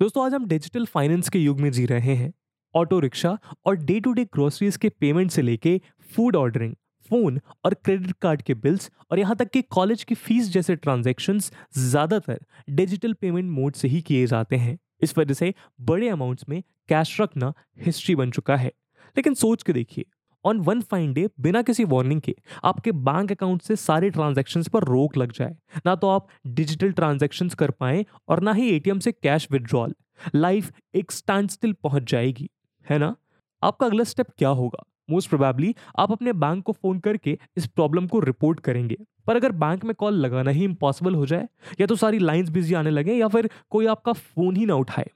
दोस्तों, आज हम डिजिटल फाइनेंस के युग में जी रहे हैं। ऑटो रिक्शा और डे टू डे ग्रोसरीज के पेमेंट से लेके फ़ूड ऑर्डरिंग फ़ोन और क्रेडिट कार्ड के बिल्स और यहाँ तक कि कॉलेज की फ़ीस जैसे ट्रांजैक्शंस ज़्यादातर डिजिटल पेमेंट मोड से ही किए जाते हैं। इस वजह से बड़े अमाउंट्स में कैश रखना हिस्ट्री बन चुका है। लेकिन सोच के देखिए ऑन वन फाइन डे बिना किसी वार्निंग के, आपके बैंक अकाउंट से सारे ट्रांजेक्शन पर रोक लग जाए। ना तो आप डिजिटल ट्रांजेक्शन कर पाए और ना ही एटीएम से कैश विड्रॉल लाइफ एक स्टैंड स्टिल पहुँच जाएगी, है ना? आपका अगला स्टेप क्या होगा? मोस्ट प्रोबेबली आप अपने बैंक को फ़ोन करके इस प्रॉब्लम को रिपोर्ट करेंगे। पर अगर बैंक में कॉल लगाना ही इम्पॉसिबल हो जाए, या तो सारी लाइंस बिज़ी आने लगे, या फिर कोई आपका फ़ोन ही ना उठाए,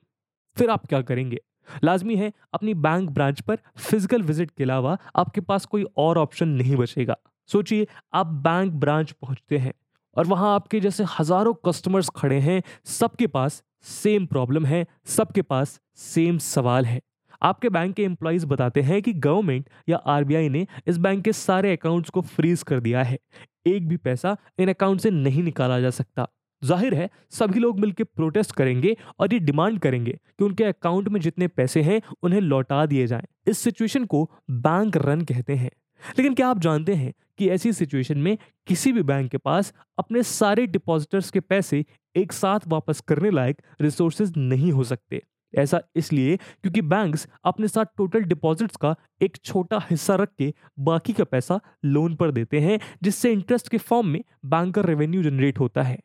फिर आप क्या करेंगे? लाजमी है, अपनी बैंक ब्रांच पर फ़िज़िकल विज़िट के अलावा आपके पास कोई और ऑप्शन नहीं बचेगा। सोचिए, आप बैंक ब्रांच पहुँचते हैं और वहाँ आपके जैसे हज़ारों कस्टमर्स खड़े हैं, सबके पास सेम प्रॉब्लम है, सबके पास सेम सवाल है। आपके बैंक के एम्प्लॉयज़ बताते हैं कि गवर्नमेंट या आरबीआई ने इस बैंक के सारे अकाउंट्स को फ्रीज कर दिया है। एक भी पैसा इन अकाउंट से नहीं निकाला जा सकता। ज़ाहिर है, सभी लोग मिलकर प्रोटेस्ट करेंगे और ये डिमांड करेंगे कि उनके अकाउंट में जितने पैसे हैं, उन्हें लौटा दिए जाएँ। इस सिचुएशन को बैंक रन कहते हैं। लेकिन क्या आप जानते हैं कि ऐसी सिचुएशन में किसी भी बैंक के पास अपने सारे डिपॉजिटर्स के पैसे एक साथ वापस करने लायक रिसोर्सेज नहीं हो सकते? ऐसा इसलिए क्योंकि बैंक्स अपने साथ टोटल डिपॉजिट्स का एक छोटा हिस्सा रख के बाकी का पैसा लोन पर देते हैं, जिससे इंटरेस्ट के फॉर्म में बैंक का रेवेन्यू जनरेट होता है।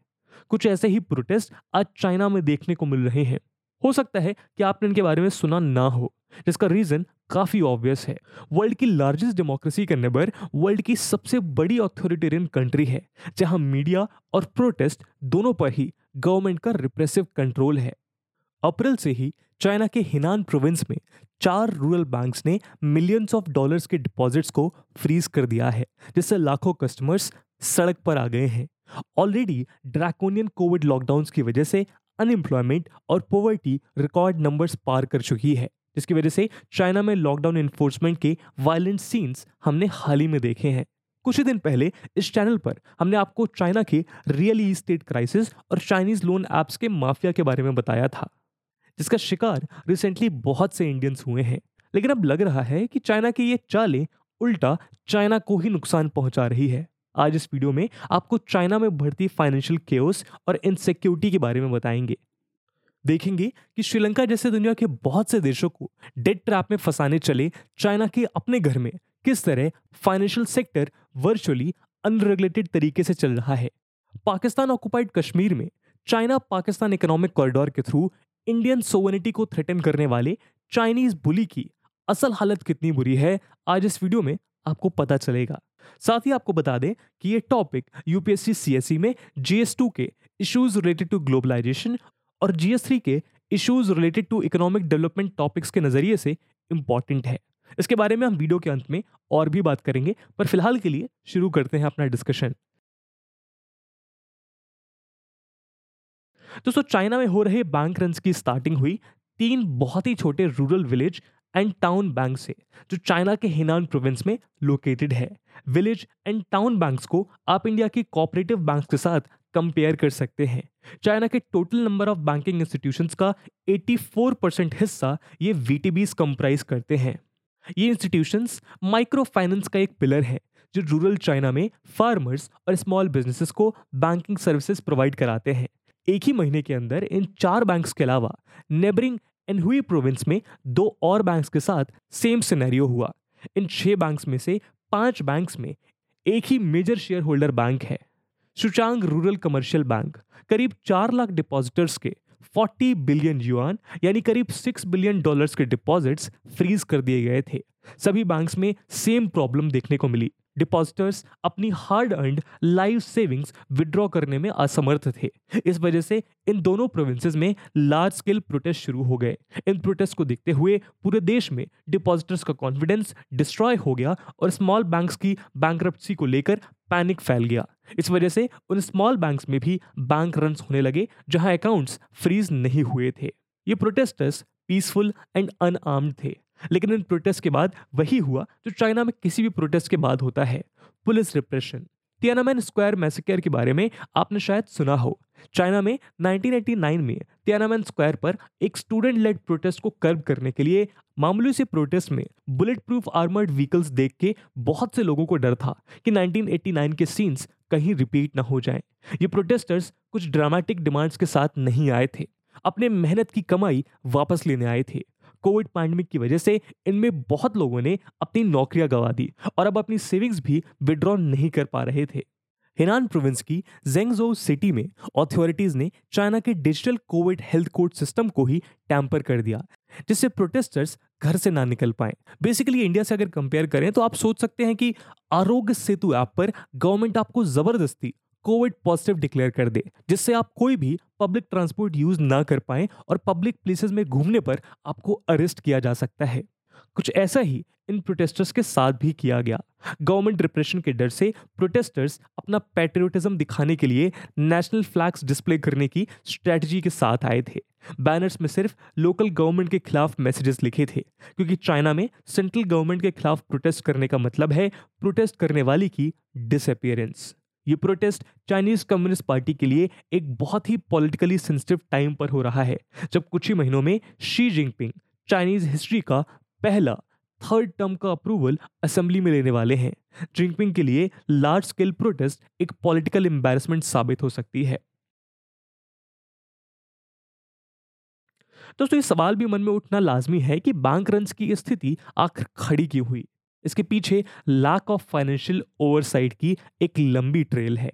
कुछ ऐसे ही प्रोटेस्ट आज चाइना में देखने को मिल रहे हैं। हो सकता है कि आपने इनके बारे में सुना ना हो, जिसका रीजन काफ़ी ऑब्वियस है। वर्ल्ड की लार्जेस्ट डेमोक्रेसी के नेबर वर्ल्ड की सबसे बड़ी ऑथोरिटेरियन कंट्री है, जहाँ मीडिया और प्रोटेस्ट दोनों पर ही गवर्नमेंट का रिप्रेसिव कंट्रोल है। अप्रैल से ही चाइना के हिनान प्रोविंस में चार रूरल बैंक्स ने मिलियंस ऑफ़ डॉलर्स के डिपॉजिट्स को फ्रीज कर दिया है, जिससे लाखों कस्टमर्स सड़क पर आ गए हैं। ऑलरेडी ड्रैकोनियन कोविड लॉकडाउन की वजह से अनएम्प्लॉयमेंट और पोवर्टी रिकॉर्ड नंबर्स पार कर चुकी है, जिसकी वजह से चाइना में लॉकडाउन इन्फोर्समेंट के वायलेंट सीन्स हमने हाल ही में देखे हैं। कुछ ही दिन पहले इस चैनल पर हमने आपको चाइना के रियल स्टेट क्राइसिस और चाइनीज़ लोन एप्स के माफिया के बारे में बताया था, जिसका शिकार रिसेंटली बहुत से इंडियंस हुए हैं। लेकिन अब लग रहा है कि चाइना की ये चालें उल्टा चाइना को ही नुकसान पहुँचा रही है। आज इस वीडियो में आपको चाइना में बढ़ती फाइनेंशियल केओस और इनसिक्योरिटी के बारे में बताएँगे। देखेंगे कि श्रीलंका जैसे दुनिया के बहुत से देशों को डेट ट्रैप में फंसाने चले चाइना के अपने घर में किस तरह फाइनेंशियल सेक्टर वर्चुअली अनरेगुलेटेड तरीके से चल रहा है। पाकिस्तान ऑक्युपाइड कश्मीर में चाइना पाकिस्तान इकोनॉमिक कॉरिडोर के थ्रू इंडियन सोवनिटी को थ्रेटन करने वाले चाइनीज़ बुली की असल हालत कितनी बुरी है, आज इस वीडियो में आपको पता चलेगा। साथ ही आपको बता दें कि ये टॉपिक यूपीएससी सीएसई में जीएस टू के इश्यूज़ रिलेटेड टू ग्लोबलाइजेशन और जीएस थ्री के issues related to economic development topics के नज़रिए से इंपॉर्टेंट है। इसके बारे में हम वीडियो के अंत में और भी बात करेंगे, पर फ़िलहाल के लिए शुरू करते हैं अपना डिस्कशन दोस्तों, चाइना में हो रहे बैंक रन की स्टार्टिंग हुई तीन बहुत ही छोटे rural village and town bank से, जो चाइना के हिनान प्रोविंस में लोकेटेड है। विलेज एंड टाउन बैंक्स को आप इंडिया की कोऑपरेटिव बैंक्स के साथ कंपेयर कर सकते हैं। चाइना के total number of banking institutions का 84 परसेंट हिस्सा ये वीटीबीज कंप्राइज करते हैं। ये इंस्टीट्यूशंस माइक्रो फाइनेंस का एक पिलर है, जो रूरल चाइना में फार्मर्स और स्मॉल बिजनेसेस को बैंकिंग सर्विसेज़ प्रोवाइड कराते हैं। एक ही महीने के अंदर इन चार बैंक्स के अलावा नेबरिंग एनहुई प्रोविंस में दो और बैंक्स के साथ सेम सिनेरियो हुआ। इन छह बैंक्स में से पाँच बैंक्स में एक ही मेजर शेयर होल्डर बैंक है सुचांग रूरल कमर्शियल बैंक करीब चार लाख डिपॉजिटर्स के 40 बिलियन युआन यानी करीब 6 बिलियन डॉलर्स के डिपॉजिट्स फ्रीज कर दिए गए थे। सभी बैंक्स में सेम प्रॉब्लम देखने को मिली। डिपॉजिटर्स अपनी hard earned life savings withdraw करने में असमर्थ थे। इस वजह से इन दोनों प्रोविंसेस में लार्ज स्केल प्रोटेस्ट शुरू हो गए। इन प्रोटेस्ट को देखते हुए पूरे देश में डिपॉजिटर्स का कॉन्फिडेंस डिस्ट्रॉय हो गया और स्मॉल बैंक्स की बैंक को लेकर पैनिक फैल गया। इस वजह से उन स्मॉल बैंक्स में भी बैंक रन होने लगे, जहाँ अकाउंट्स फ्रीज नहीं हुए थे। ये प्रोटेस्टर्स पीसफुल एंड अनआर्म्ड थे। लेकिन इन प्रोटेस्ट के बाद वही हुआ जो चाइना में किसी भी प्रोटेस्ट के बाद होता है, police repression Tiananmen square massacre के बारे में आपने शायद सुना हो। चाइना में 1989 में तियानामेन स्क्वायर पर एक स्टूडेंट लेड प्रोटेस्ट को कर्व करने के लिए मामूली से प्रोटेस्ट में बुलेट प्रूफ आर्मर्ड व्हीकल्स देख के बहुत से लोगों को डर था कि 1989 के सीन्स कहीं रिपीट ना हो जाएँ। ये प्रोटेस्टर्स कुछ ड्रामेटिक डिमांड्स के साथ नहीं आए थे। अपने मेहनत की कमाई वापस लेने आए थे। कोविड पैंडमिक की वजह से इनमें बहुत लोगों ने अपनी नौकरियाँ गंवा दी और अब अपनी सेविंग्स भी विड्रॉ नहीं कर पा रहे थे। हिनान प्रोविंस की जेंगजो सिटी में अथॉरिटीज ने चाइना के digital Covid health code system को ही टैंपर कर दिया, जिससे प्रोटेस्टर्स घर से ना निकल पाए। बेसिकली इंडिया से अगर कंपेयर करें तो आप सोच सकते हैं कि आरोग्य सेतु ऐप पर गवर्नमेंट आपको ज़बरदस्ती कोविड पॉजिटिव डिक्लेयर कर दे, जिससे आप कोई भी पब्लिक ट्रांसपोर्ट यूज़ ना कर पाए और पब्लिक प्लेसेस में घूमने पर आपको अरेस्ट किया जा सकता है। कुछ ऐसा ही इन प्रोटेस्टर्स के साथ भी किया गया। गवर्नमेंट रिप्रेशन के डर से प्रोटेस्टर्स अपना पैट्रियोटिज्म दिखाने के लिए नेशनल फ्लैग्स डिस्प्ले करने की स्ट्रेटजी के साथ आए थे। बैनर्स में सिर्फ़ लोकल गवर्नमेंट के खिलाफ मैसेजेस लिखे थे, क्योंकि चाइना में सेंट्रल गवर्नमेंट के खिलाफ प्रोटेस्ट करने का मतलब है प्रोटेस्ट करने वाली की डिसअपियरेंस ये प्रोटेस्ट चाइनीज़ कम्युनिस्ट पार्टी के लिए एक बहुत ही पॉलिटिकली सेंसिटिव टाइम पर हो रहा है, जब कुछ ही महीनों में शी जिनपिंग चाइनीज़ हिस्ट्री का पहला थर्ड टर्म का अप्रूवल असेंबली में लेने वाले हैं। जिनपिंग के लिए लार्ज स्केल प्रोटेस्ट एक पॉलिटिकल एम्बेरसमेंट साबित हो सकती है। दोस्तों, ये सवाल भी मन में उठना लाजमी है कि बैंक रन की स्थिति आखिर खड़ी क्यों हुई? इसके पीछे लैक ऑफ़ फाइनेंशियल ओवरसाइट की एक लंबी ट्रेल है।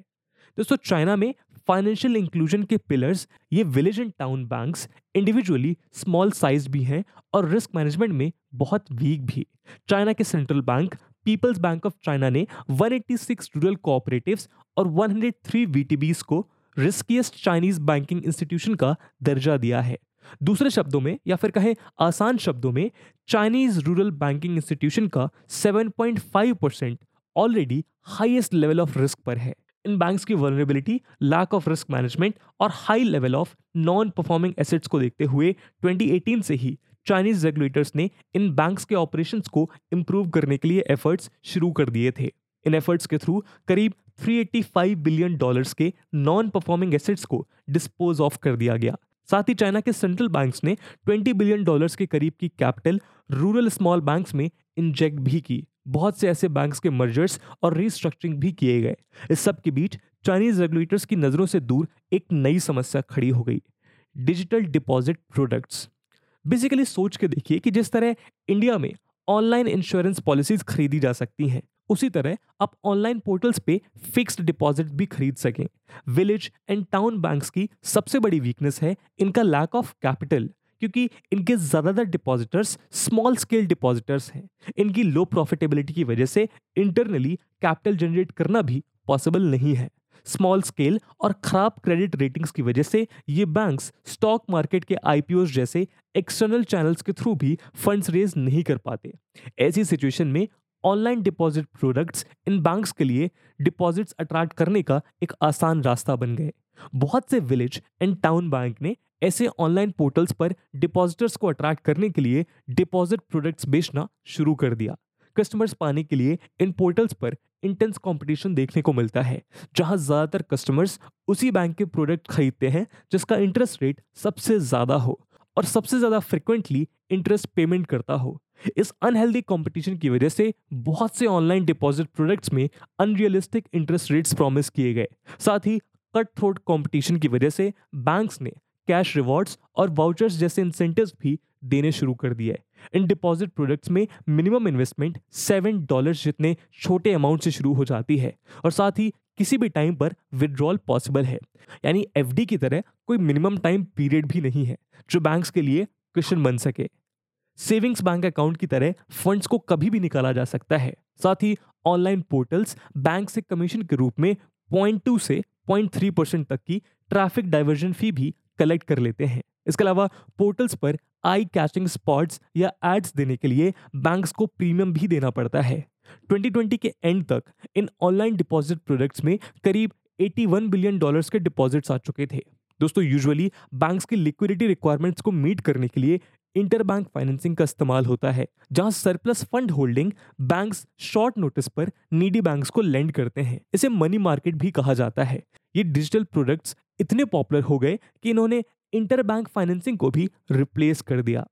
दोस्तों चाइना में फाइनेंशियल इंक्लूजन के पिलर्स ये village and town banks individually small size भी हैं और रिस्क मैनेजमेंट में बहुत वीक भी। चाइना के central bank people's bank of China ने 186 रूरल कोऑपरेटिव्स और 103 वीटीबीज को रिस्कीस्ट चाइनीज़ बैंकिंग इंस्टीट्यूशन का दर्जा दिया है। दूसरे शब्दों में या फिर कहें आसान शब्दों में चाइनीज़ रूरल बैंकिंग इंस्टीट्यूशन का 7.5 percent already highest level of risk पर है। इन बैंक्स की vulnerability lack of risk management और high level of non performing assets को देखते हुए 2018 से ही चाइनीज़ रेगुलेटर्स ने इन बैंक्स के ऑपरेशंस को इंप्रूव करने के लिए एफर्ट्स शुरू कर दिए थे। इन एफर्ट्स के थ्रू करीब 385 बिलियन डॉलर्स के नॉन परफॉर्मिंग एसेट्स को डिस्पोज ऑफ़ कर दिया गया। साथ ही चाइना के सेंट्रल बैंक्स ने 20 बिलियन डॉलर्स के करीब की कैपिटल रूरल स्मॉल बैंक्स में इंजेक्ट भी की। बहुत से ऐसे बैंक्स के मर्जर्स और रीस्ट्रक्चरिंग भी किए गए। इस सब के बीच चाइनीज़ रेगुलेटर्स की नज़रों से दूर एक नई समस्या खड़ी हो गई। Digital deposit products. बेसिकली सोच के देखिए कि जिस तरह इंडिया में ऑनलाइन इंश्योरेंस पॉलिसीज़ खरीदी जा सकती हैं उसी तरह आप ऑनलाइन पोर्टल्स पे फिक्स्ड डिपॉजिट भी खरीद सकें। विलेज एंड टाउन बैंक्स की सबसे बड़ी वीकनेस है इनका लैक ऑफ़ कैपिटल क्योंकि इनके ज़्यादातर डिपॉजिटर्स स्मॉल स्केल डिपॉजिटर्स हैं। इनकी लो प्रॉफिटेबिलिटी की वजह से इंटरनली कैपिटल जनरेट करना भी पॉसिबल नहीं है। स्मॉल स्केल और खराब क्रेडिट रेटिंग्स की वजह से ये बैंक्स स्टॉक मार्केट के आईपीओ जैसे एक्सटर्नल चैनल्स के थ्रू भी फंड्स रेज नहीं कर पाते। ऐसी सिचुएशन में ऑनलाइन डिपॉजिट प्रोडक्ट्स इन बैंक्स के लिए डिपॉजिट्स अट्रैक्ट करने का एक आसान रास्ता बन गए। बहुत से विलेज एंड टाउन बैंक ने ऐसे ऑनलाइन पोर्टल्स पर डिपॉजिटर्स को अट्रैक्ट करने के लिए डिपॉजिट प्रोडक्ट्स बेचना शुरू कर दिया। कस्टमर्स पाने के लिए इन पोर्टल्स पर इंटेंस कंपटीशन देखने को मिलता है, जहाँ ज़्यादातर कस्टमर्स उसी बैंक के प्रोडक्ट खरीदते हैं, जिसका इंटरेस्ट रेट सबसे ज़्यादा हो। और सबसे ज़्यादा फ्रिक्वेंटली इंटरेस्ट पेमेंट करता हो। इस अनहेल्दी कंपटीशन की वजह से बहुत से ऑनलाइन डिपॉजिट प्रोडक्ट्स में अनरियलिस्टिक इंटरेस्ट रेट्स प्रॉमिस किए गए। साथ ही कट थ्रोट कॉम्पिटिशन की वजह से बैंक्स ने कैश रिवॉर्ड्स और वाउचर्स जैसे इंसेंटिव्स भी देने शुरू कर दिए इन डिपॉजिट प्रोडक्ट्स में मिनिमम इन्वेस्टमेंट सेवन डॉलर जितने छोटे अमाउंट से शुरू हो जाती है और साथ ही किसी भी टाइम पर विड्रॉल पॉसिबल है। यानी एफडी की तरह कोई मिनिमम टाइम पीरियड भी नहीं है, जो बैंक्स के लिए क्वेश्चन बन सके। सेविंग्स बैंक अकाउंट की तरह फंड्स को कभी भी निकाला जा सकता है। साथ ही ऑनलाइन पोर्टल्स बैंक से कमीशन के रूप में पॉइंट टू से पॉइंट थ्री परसेंट तक की ट्रैफ़िक डाइवर्जन फ़ी भी कलेक्ट कर लेते हैं। इसके अलावा पोर्टल्स पर आई कैचिंग स्पॉट्स या एड्स देने के लिए बैंक्स को प्रीमियम भी देना पड़ता है। 2020 के एंड तक इन ऑनलाइन डिपॉजिट प्रोडक्ट्स में करीब 81 बिलियन डॉलर्स के डिपॉजिट्स आ चुके थे। दोस्तों यूजुअली बैंक्स की लिक्विडिटी रिक्वायरमेंट्स को मीट करने के लिए इंटर बैंक फाइनेंसिंग का इस्तेमाल होता है, जहाँ surplus fund holding banks short notice पर नीडी बैंक्स को लेंड करते हैं। इसे मनी मार्केट भी कहा जाता है। ये डिजिटल प्रोडक्ट्स इतने पॉपुलर हो गए कि इन्होंने इंटर बैंक फाइनेंसिंग को भी रिप्लेस कर दिया।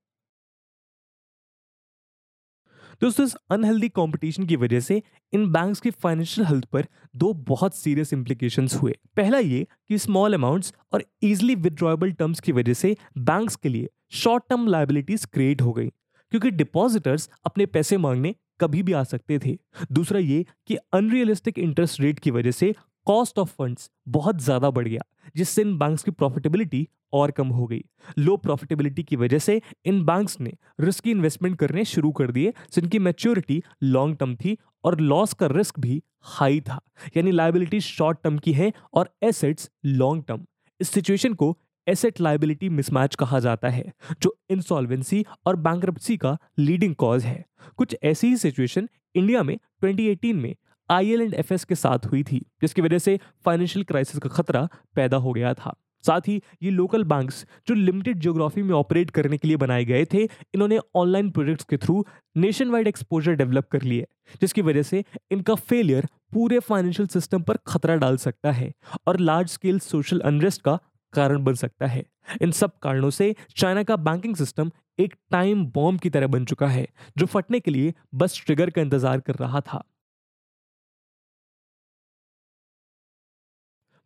दोस्तों, इस अनहेल्दी कंपटीशन की वजह से इन बैंक्स की फाइनेंशियल हेल्थ पर दो बहुत सीरियस इम्प्लीकेशन हुए। पहला ये कि स्मॉल अमाउंट्स और इजिली विद्रॉएबल टर्म्स की वजह से बैंक्स के लिए शॉर्ट टर्म लाइबिलिटीज क्रिएट हो गई, क्योंकि डिपॉजिटर्स अपने पैसे मांगने कभी भी आ सकते थे। दूसरा ये कि अनरियलिस्टिक इंटरेस्ट रेट की वजह से कॉस्ट ऑफ़ फंड्स बहुत ज़्यादा बढ़ गया, जिससे इन बैंक्स की प्रॉफिटेबिलिटी और कम हो गई। लो प्रॉफिटेबिलिटी की वजह से इन बैंक्स ने रिस्की इन्वेस्टमेंट करने शुरू कर दिए जिनकी मैच्योरिटी लॉन्ग टर्म थी और लॉस का रिस्क भी हाई था। यानी लाइबिलिटी शॉर्ट टर्म की है और एसेट्स लॉन्ग टर्म इस सिचुएशन को एसेट लाइबिलिटी मिसमैच कहा जाता है, जो इंसॉल्वेंसी और बैंक का लीडिंग कॉज है। कुछ ऐसी ही सिचुएशन इंडिया में 2018 में आई एल एंड एफ़ के साथ हुई थी, जिसकी वजह से फाइनेंशियल क्राइसिस का खतरा पैदा हो गया था। साथ ही ये लोकल बैंक्स जो लिमिटेड ज्योग्राफी में ऑपरेट करने के लिए बनाए गए थे, इन्होंने ऑनलाइन प्रोजेक्ट्स के through nationwide exposure develop कर लिए जिसकी वजह से इनका फेलियर पूरे फाइनेंशियल सिस्टम पर खतरा डाल सकता है और लार्ज स्केल सोशल अनरेस्ट का कारण बन सकता है। इन सब कारणों से चाइना का बैंकिंग सिस्टम एक टाइम बॉम्ब की तरह बन चुका है, जो फटने के लिए बस ट्रिगर का इंतज़ार कर रहा था।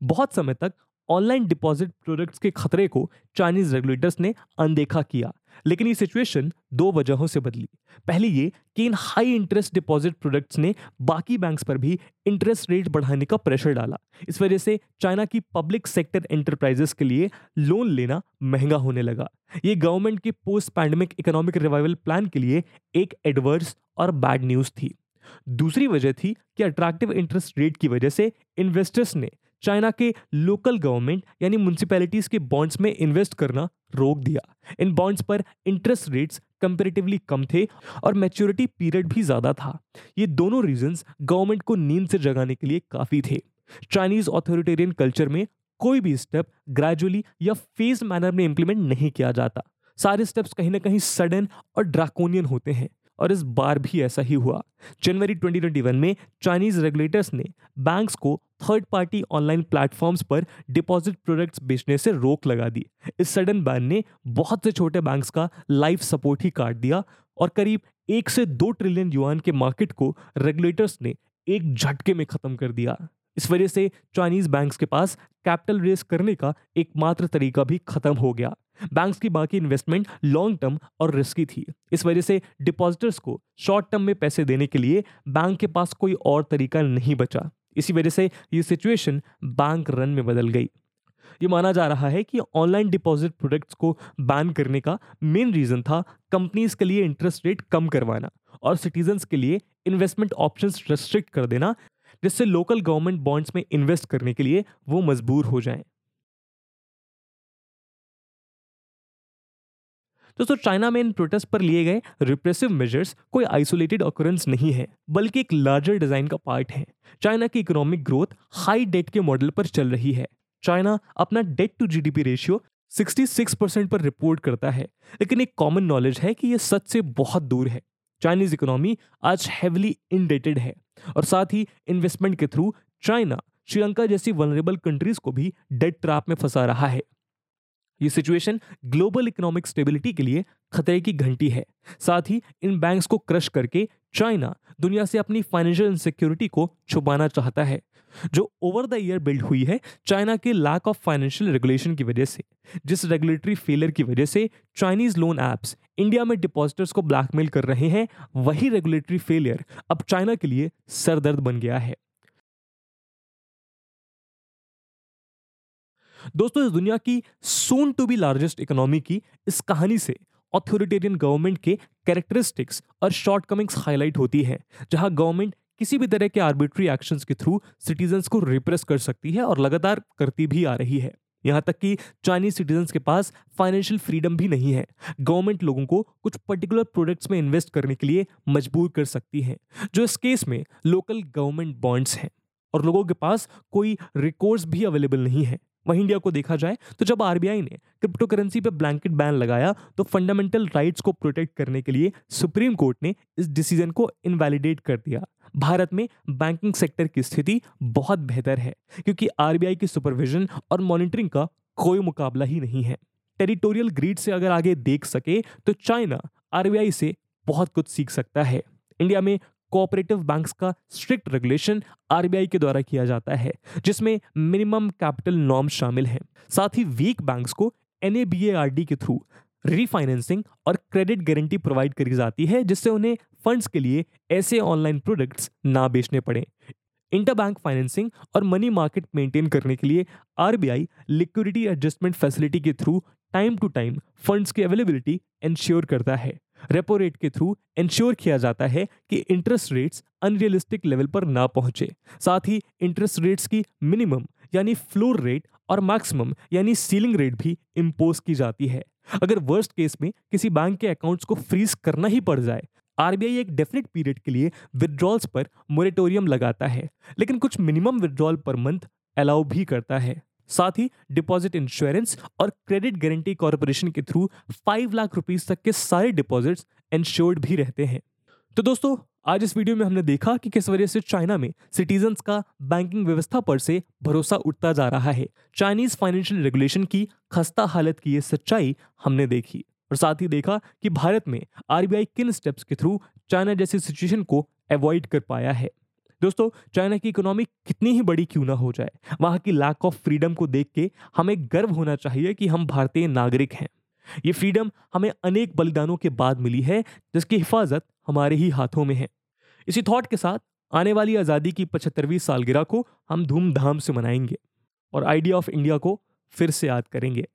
बहुत समय तक ऑनलाइन डिपॉजिट प्रोडक्ट्स के खतरे को चाइनीज़ रेगुलेटर्स ने अनदेखा किया, लेकिन ये सिचुएशन दो वजहों से बदली। पहली ये कि इन हाई इंटरेस्ट डिपॉजिट प्रोडक्ट्स ने बाकी बैंक्स पर भी इंटरेस्ट रेट बढ़ाने का प्रेशर डाला। इस वजह से चाइना की पब्लिक सेक्टर एंटरप्राइजेस के लिए लोन लेना महँगा होने लगा। ये गवर्नमेंट के post pandemic economic revival plan के लिए एक एडवर्स और बैड न्यूज़ थी। दूसरी वजह थी कि अट्रैक्टिव इंटरेस्ट रेट की वजह से इन्वेस्टर्स ने चाइना के लोकल गवर्नमेंट, यानी म्यूनसिपैलिटीज के बॉन्ड्स में इन्वेस्ट करना रोक दिया। इन बॉन्ड्स पर इंटरेस्ट रेट्स कंपेरेटिवली कम थे और मैच्योरिटी पीरियड भी ज़्यादा था। ये दोनों रीजंस गवर्नमेंट को नींद से जगाने के लिए काफ़ी थे। चाइनीज़ ऑथोरिटेरियन कल्चर में कोई भी स्टेप ग्रेजुअली या फ़ेज़ मैनर में इंप्लीमेंट नहीं किया जाता। सारे स्टेप्स कहीं ना कहीं सडन और ड्राकोनियन होते हैं। और इस बार भी ऐसा ही हुआ। जनवरी 2021 में चाइनीज़ रेगुलेटर्स ने बैंक्स को थर्ड पार्टी ऑनलाइन प्लेटफॉर्म्स पर डिपॉजिट प्रोडक्ट्स बेचने से रोक लगा दी। इस सडन बैन ने बहुत से छोटे बैंक्स का लाइफ सपोर्ट ही काट दिया और करीब एक से दो ट्रिलियन युआन के मार्केट को रेगुलेटर्स ने एक झटके में खत्म कर दिया। इस वजह से चाइनीज़ बैंक्स के पास कैपिटल रेस करने का एकमात्र तरीका भी खत्म हो गया। बैंक्स की बाकी इन्वेस्टमेंट लॉन्ग टर्म और रिस्की थी। इस वजह से डिपॉजिटर्स को शॉर्ट टर्म में पैसे देने के लिए बैंक के पास कोई और तरीका नहीं बचा। इसी वजह से ये सिचुएशन बैंक रन में बदल गई। ये माना जा रहा है कि ऑनलाइन डिपॉजिट प्रोडक्ट्स को बैन करने का मेन रीजन था कंपनीज़ के लिए इंटरेस्ट रेट कम करवाना और सिटीजन्स के लिए इन्वेस्टमेंट ऑप्शंस रेस्ट्रिक्ट कर देना, जिससे लोकल गवर्नमेंट बॉन्ड्स में इन्वेस्ट करने के लिए वो मजबूर हो जाएँ। दोस्तों चाइना में इन प्रोटेस्ट पर लिए गए रिप्रेसिव मेजर्स कोई आइसोलेटेड ऑकरेंस नहीं है, बल्कि एक लार्जर डिज़ाइन का पार्ट है। चाइना की इकोनॉमिक ग्रोथ हाई डेट के मॉडल पर चल रही है। चाइना अपना debt to GDP ratio 66 percent पर रिपोर्ट करता है, लेकिन एक कॉमन नॉलेज है कि यह सच से बहुत दूर है। चाइनीज़ इकोनॉमी आज हेवली इनडेटेड है, और साथ ही इन्वेस्टमेंट के थ्रू चाइना श्रीलंका जैसी वनरेबल कंट्रीज़ को भी डेट ट्रैप में फंसा रहा है। ये सिचुएशन ग्लोबल इकोनॉमिक स्टेबिलिटी के लिए खतरे की घंटी है। साथ ही इन बैंक्स को क्रश करके चाइना दुनिया से अपनी फाइनेंशियल इनसिक्योरिटी को छुपाना चाहता है, जो ओवर द ईयर बिल्ड हुई है चाइना के लैक ऑफ़ फाइनेंशियल रेगुलेशन की वजह से। जिस रेगुलेटरी फेलियर की वजह से चाइनीज़ लोन एप्स इंडिया में डिपॉजिटर्स को ब्लैकमेल कर रहे हैं, वही रेगुलेटरी फेलियर अब चाइना के लिए सरदर्द बन गया है। दोस्तों, इस दुनिया की soon to be largest economy की इस कहानी से ऑथोरिटेरियन गवर्नमेंट के कैरेक्टरिस्टिक्स और शॉर्टकमिंग्स हाईलाइट होती है, जहाँ गवर्नमेंट किसी भी तरह के आर्बिट्री एक्शंस के थ्रू सिटीजन्स को रिप्रेस कर सकती है और लगातार करती भी आ रही है। यहाँ तक कि चाइनीज़ सिटीजन्स के पास फाइनेंशियल फ्रीडम भी नहीं है। गवर्नमेंट लोगों को कुछ पर्टिकुलर प्रोडक्ट्स में इन्वेस्ट करने के लिए मजबूर कर सकती है, जो इस केस में लोकल गवर्नमेंट बॉन्ड्स हैं, और लोगों के पास कोई रिकोर्स भी अवेलेबल नहीं है। वहीं इंडिया को देखा जाए तो जब आरबीआई ने क्रिप्टो करेंसी पर ब्लैंकेट बैन लगाया तो फंडामेंटल राइट्स को प्रोटेक्ट करने के लिए सुप्रीम कोर्ट ने इस डिसीज़न को इनवैलिडेट कर दिया। भारत में बैंकिंग सेक्टर की स्थिति बहुत बेहतर है, क्योंकि आरबीआई की सुपरविजन और मॉनिटरिंग का कोई मुकाबला ही नहीं है। टेरिटोरियल ग्रीड से अगर आगे देख सके तो चाइना आरबीआई से बहुत कुछ सीख सकता है। इंडिया में कोऑपरेटिव बैंक्स का स्ट्रिक्ट रेगुलेशन आरबीआई के द्वारा किया जाता है, जिसमें मिनिमम कैपिटल नॉर्म शामिल है। साथ ही वीक बैंक्स को एन के थ्रू रीफाइनेंसिंग और क्रेडिट गारंटी प्रोवाइड करी जाती है, जिससे उन्हें फंड्स के लिए ऐसे ऑनलाइन प्रोडक्ट्स ना बेचने पड़े। इंटर बैंक फाइनेंसिंग और मनी मार्केट मेंटेन करने के लिए आरबीआई लिक्विडिटी एडजस्टमेंट फैसिलिटी के through time to time funds की अवेलेबिलिटी इंश्योर करता है। रेपो रेट के थ्रू इंश्योर किया जाता है कि इंटरेस्ट रेट्स अनरियलिस्टिक लेवल पर ना पहुँचे। साथ ही इंटरेस्ट रेट्स की मिनिमम यानी फ्लोर रेट और मैक्सिमम यानी सीलिंग रेट भी इम्पोज की जाती है। अगर वर्स्ट केस में किसी बैंक के अकाउंट्स को फ्रीज करना ही पड़ जाए आरबीआई एक डेफिनेट पीरियड के लिए विड्रॉल्स पर मोरेटोरियम लगाता है, लेकिन कुछ minimum withdrawal per month allow भी करता है। साथ ही डिपॉजिट इंश्योरेंस और क्रेडिट गारंटी कॉरपोरेशन के थ्रू फाइव लाख रुपीज़ तक के सारे डिपॉजिट्स इंश्योर्ड भी रहते हैं। तो दोस्तों, आज इस वीडियो में हमने देखा कि किस वजह से चाइना में सिटीजन्स का बैंकिंग व्यवस्था पर से भरोसा उठता जा रहा है। चाइनीज़ फाइनेंशियल रेगुलेशन की खस्ता हालत की ये सच्चाई हमने देखी और साथ ही देखा कि भारत में आरबीआई किन स्टेप्स के थ्रू चाइना जैसी सिचुएशन को अवॉइड कर पाया है। दोस्तों, चाइना की इकोनॉमी कितनी ही बड़ी क्यों ना हो जाए, वहाँ की लैक ऑफ़ फ्रीडम को देख के हमें गर्व होना चाहिए कि हम भारतीय नागरिक हैं। ये फ्रीडम हमें अनेक बलिदानों के बाद मिली है, जिसकी हिफाजत हमारे ही हाथों में है। इसी थॉट के साथ, आने वाली आज़ादी की पचहत्तरवीं सालगिरह को हम धूमधाम से मनाएँगे और आइडिया ऑफ़ इंडिया को फिर से याद करेंगे।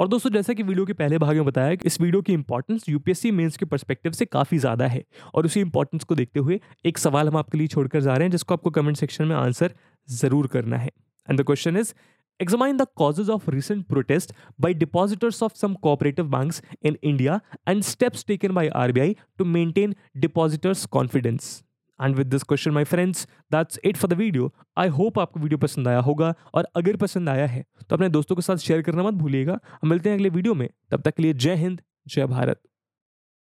और दोस्तों, जैसा कि वीडियो के पहले भाग में बताया कि इस वीडियो की इंपॉर्टेंस यूपीएससी मेंस के परस्पेक्टिव से काफ़ी ज़्यादा है और उसी इंपॉर्टेंस को देखते हुए एक सवाल हम आपके लिए छोड़कर जा रहे हैं, जिसको आपको कमेंट सेक्शन में आंसर ज़रूर करना है and the question is examine the causes of recent protest by depositors of some cooperative banks in India and steps taken by RBI to maintain depositors' confidence. And with this question my friends that's it for the video I hope आपको video पसंद आया होगा। और अगर पसंद आया है तो अपने दोस्तों के साथ शेयर करना मत भूलिएगा। मिलते हैं अगले वीडियो में। तब तक के लिए जय हिंद, जय भारत।